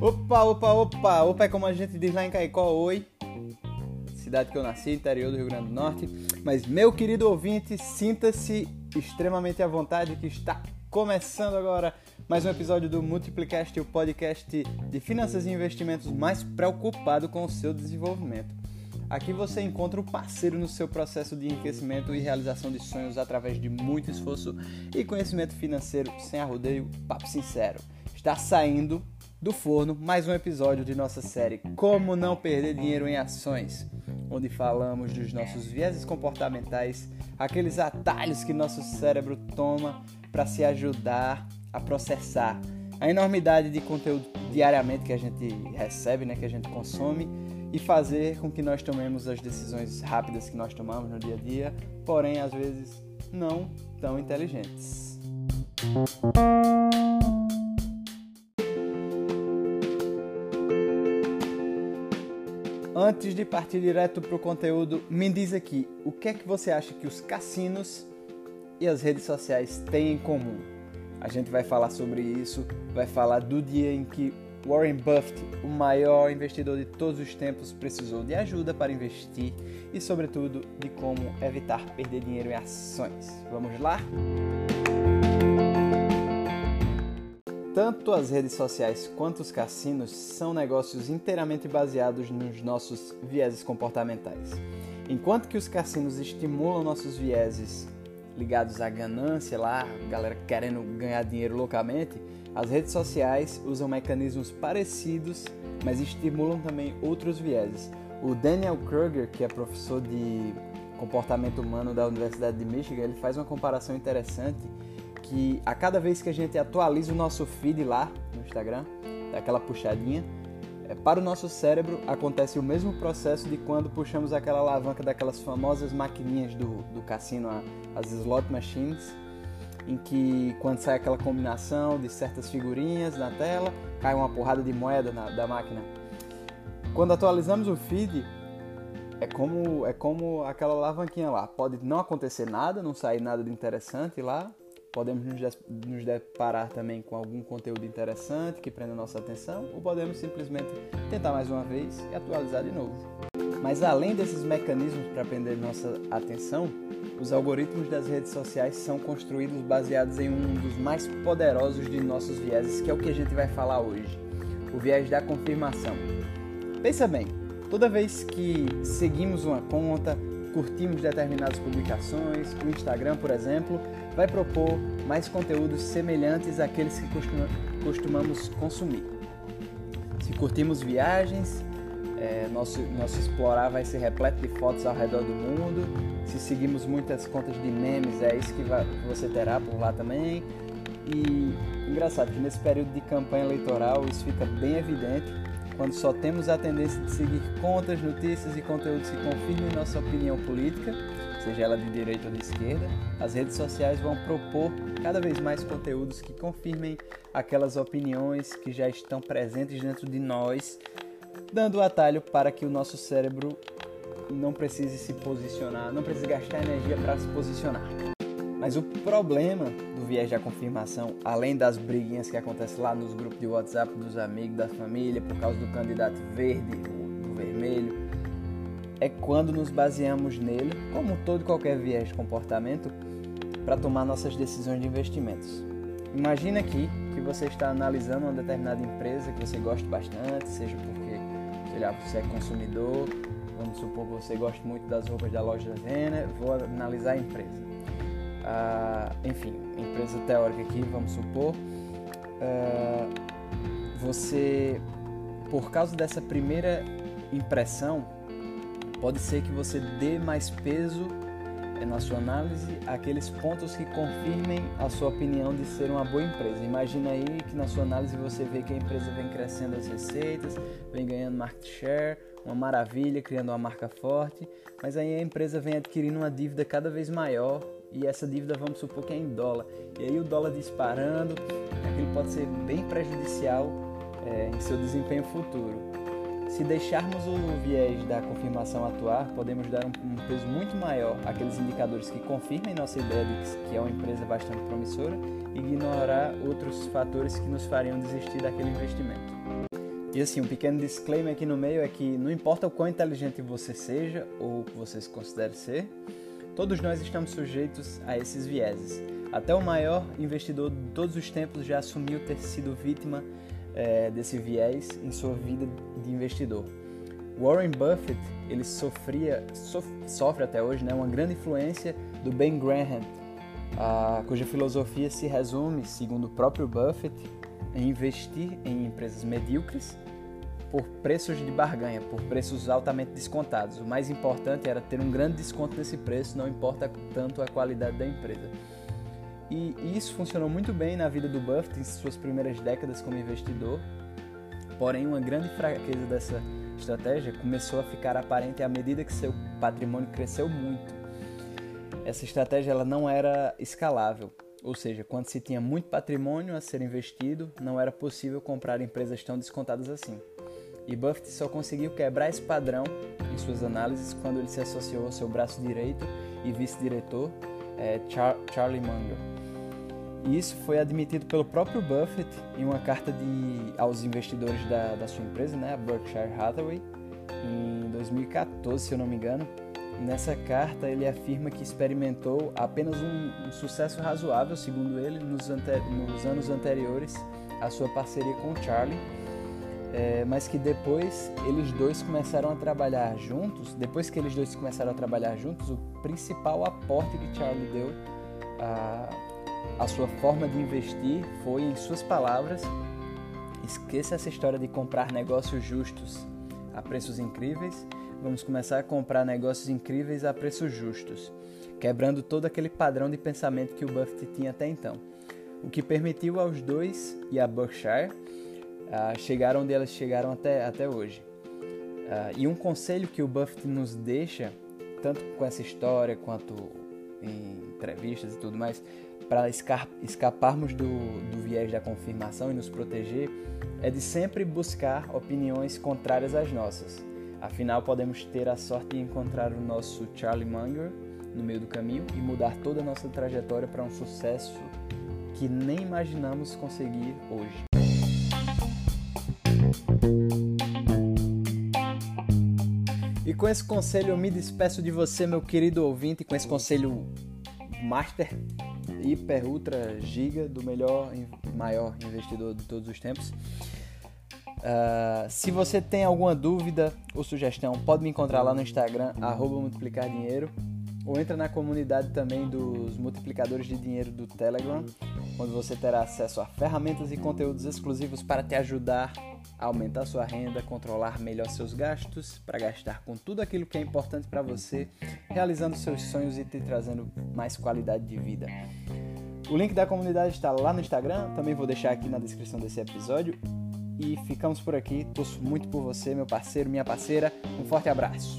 Opa, opa, opa! Opa é como a gente diz lá em Caicó, oi. Cidade que eu nasci, interior do Rio Grande do Norte. Mas, meu querido ouvinte, sinta-se extremamente à vontade que está começando agora mais um episódio do Multiplicast, o podcast de finanças e investimentos mais preocupado com o seu desenvolvimento. Aqui você encontra o parceiro no seu processo de enriquecimento e realização de sonhos através de muito esforço e conhecimento financeiro sem arrodeio, papo sincero. Está saindo do forno mais um episódio de nossa série Como Não Perder Dinheiro em Ações, onde falamos dos nossos vieses comportamentais, aqueles atalhos que nosso cérebro toma para se ajudar a processar a enormidade de conteúdo diariamente que a gente recebe, né, que a gente consome e fazer com que nós tomemos as decisões rápidas que nós tomamos no dia a dia, porém às vezes não tão inteligentes. Antes de partir direto para o conteúdo, me diz aqui, o que é que você acha que os cassinos e as redes sociais têm em comum? A gente vai falar sobre isso, vai falar do dia em que Warren Buffett, o maior investidor de todos os tempos, precisou de ajuda para investir e, sobretudo, de como evitar perder dinheiro em ações. Vamos lá? Tanto as redes sociais quanto os cassinos são negócios inteiramente baseados nos nossos vieses comportamentais. Enquanto que os cassinos estimulam nossos vieses ligados à ganância lá, galera querendo ganhar dinheiro loucamente, as redes sociais usam mecanismos parecidos, mas estimulam também outros vieses. O Daniel Kruger, que é professor de comportamento humano da Universidade de Michigan, ele faz uma comparação interessante que a cada vez que a gente atualiza o nosso feed lá no Instagram, daquela puxadinha, é, para o nosso cérebro acontece o mesmo processo de quando puxamos aquela alavanca daquelas famosas maquininhas do, do cassino, as slot machines, em que quando sai aquela combinação de certas figurinhas na tela, cai uma porrada de moeda na, da máquina. Quando atualizamos o feed, é como, é como aquela alavanquinha lá. Pode não acontecer nada, não sair nada de interessante lá, podemos nos deparar também com algum conteúdo interessante que prenda nossa atenção, ou podemos simplesmente tentar mais uma vez e atualizar de novo. Mas além desses mecanismos para prender nossa atenção, os algoritmos das redes sociais são construídos baseados em um dos mais poderosos de nossos vieses, que é o que a gente vai falar hoje, o viés da confirmação. Pensa bem, toda vez que seguimos uma conta, curtimos determinadas publicações, o Instagram, por exemplo, vai propor mais conteúdos semelhantes àqueles que costumamos consumir. Se curtimos viagens, é, nosso, nosso explorar vai ser repleto de fotos ao redor do mundo. Se seguimos muitas contas de memes, é isso que vai, você terá por lá também. E engraçado que nesse período de campanha eleitoral isso fica bem evidente quando só temos a tendência de seguir contas, notícias e conteúdos que confirmem nossa opinião política, seja ela de direita ou de esquerda, as redes sociais vão propor cada vez mais conteúdos que confirmem aquelas opiniões que já estão presentes dentro de nós, dando atalho para que o nosso cérebro não precise se posicionar, não precise gastar energia para se posicionar. Mas o problema do viés da confirmação, além das briguinhas que acontecem lá nos grupos de WhatsApp dos amigos, da família, por causa do candidato verde ou do vermelho, é quando nos baseamos nele, como todo e qualquer viés de comportamento, para tomar nossas decisões de investimentos. Imagina aqui que você está analisando uma determinada empresa que você gosta bastante, seja porque sei lá, você é consumidor, vamos supor que você gosta muito das roupas da loja da vou analisar a empresa ah, enfim, empresa teórica aqui, vamos supor, ah, você, por causa dessa primeira impressão, pode ser que você dê mais peso eh, na sua análise aqueles pontos que confirmem a sua opinião de ser uma boa empresa. Imagina aí que na sua análise você vê que a empresa vem crescendo as receitas, vem ganhando market share, uma maravilha, criando uma marca forte, mas aí a empresa vem adquirindo uma dívida cada vez maior e essa dívida vamos supor que é em dólar. E aí o dólar disparando, aquilo pode ser bem prejudicial é, em seu desempenho futuro. Se deixarmos o viés da confirmação atuar, podemos dar um, um peso muito maior àqueles indicadores que confirmem nossa ideia de que é uma empresa bastante promissora e ignorar outros fatores que nos fariam desistir daquele investimento. E assim, um pequeno disclaimer aqui no meio é que não importa o quão inteligente você seja ou que você se considere ser, todos nós estamos sujeitos a esses vieses. Até o maior investidor de todos os tempos já assumiu ter sido vítima é, desse viés em sua vida de investidor. Warren Buffett ele sofria, sof, sofre até hoje né, uma grande influência do Ben Graham, a, cuja filosofia se resume, segundo o próprio Buffett, em investir em empresas medíocres por preços de barganha, por preços altamente descontados. O mais importante era ter um grande desconto nesse preço, não importa tanto a qualidade da empresa. E isso funcionou muito bem na vida do Buffett em suas primeiras décadas como investidor. Porém, uma grande fraqueza dessa estratégia começou a ficar aparente à medida que seu patrimônio cresceu muito. Essa estratégia ela não era escalável, ou seja, quando se tinha muito patrimônio a ser investido, não era possível comprar empresas tão descontadas assim. E Buffett só conseguiu quebrar esse padrão em suas análises quando ele se associou ao seu braço direito e vice-diretor, é, Char Charlie Munger. E isso foi admitido pelo próprio Buffett em uma carta de, aos investidores da, da sua empresa, né, a Berkshire Hathaway, em 2014, se eu não me engano. Nessa carta, ele afirma que experimentou apenas um, um sucesso razoável, segundo ele, nos, nos, anos anteriores à sua parceria com Charlie, é, mas que depois eles dois começaram a trabalhar juntos. Depois que eles dois começaram a trabalhar juntos, o principal aporte que Charlie deu a a sua forma de investir foi, em suas palavras, esqueça essa história de comprar negócios justos a preços incríveis. Vamos começar a comprar negócios incríveis a preços justos, quebrando todo aquele padrão de pensamento que o Buffett tinha até então. O que permitiu aos dois e a Berkshire uh, chegar onde elas chegaram até, até hoje. Uh, e um conselho que o Buffett nos deixa, tanto com essa história quanto em entrevistas e tudo mais, para escaparmos do, do viés da confirmação e nos proteger é de sempre buscar opiniões contrárias às nossas. Afinal, podemos ter a sorte de encontrar o nosso Charlie Munger no meio do caminho e mudar toda a nossa trajetória para um sucesso que nem imaginamos conseguir hoje. E com esse conselho eu me despeço de você, meu querido ouvinte, com esse conselho master hiper, ultra, giga do melhor, maior investidor de todos os tempos. Uh, se você tem alguma dúvida ou sugestão, pode me encontrar lá no Instagram, multiplicar dinheiro, ou entra na comunidade também dos multiplicadores de dinheiro do Telegram, onde você terá acesso a ferramentas e conteúdos exclusivos para te ajudar a aumentar sua renda, controlar melhor seus gastos, para gastar com tudo aquilo que é importante para você, realizando seus sonhos e te trazendo mais qualidade de vida. O link da comunidade está lá no Instagram, também vou deixar aqui na descrição desse episódio. E ficamos por aqui. Torço muito por você, meu parceiro, minha parceira. Um forte abraço.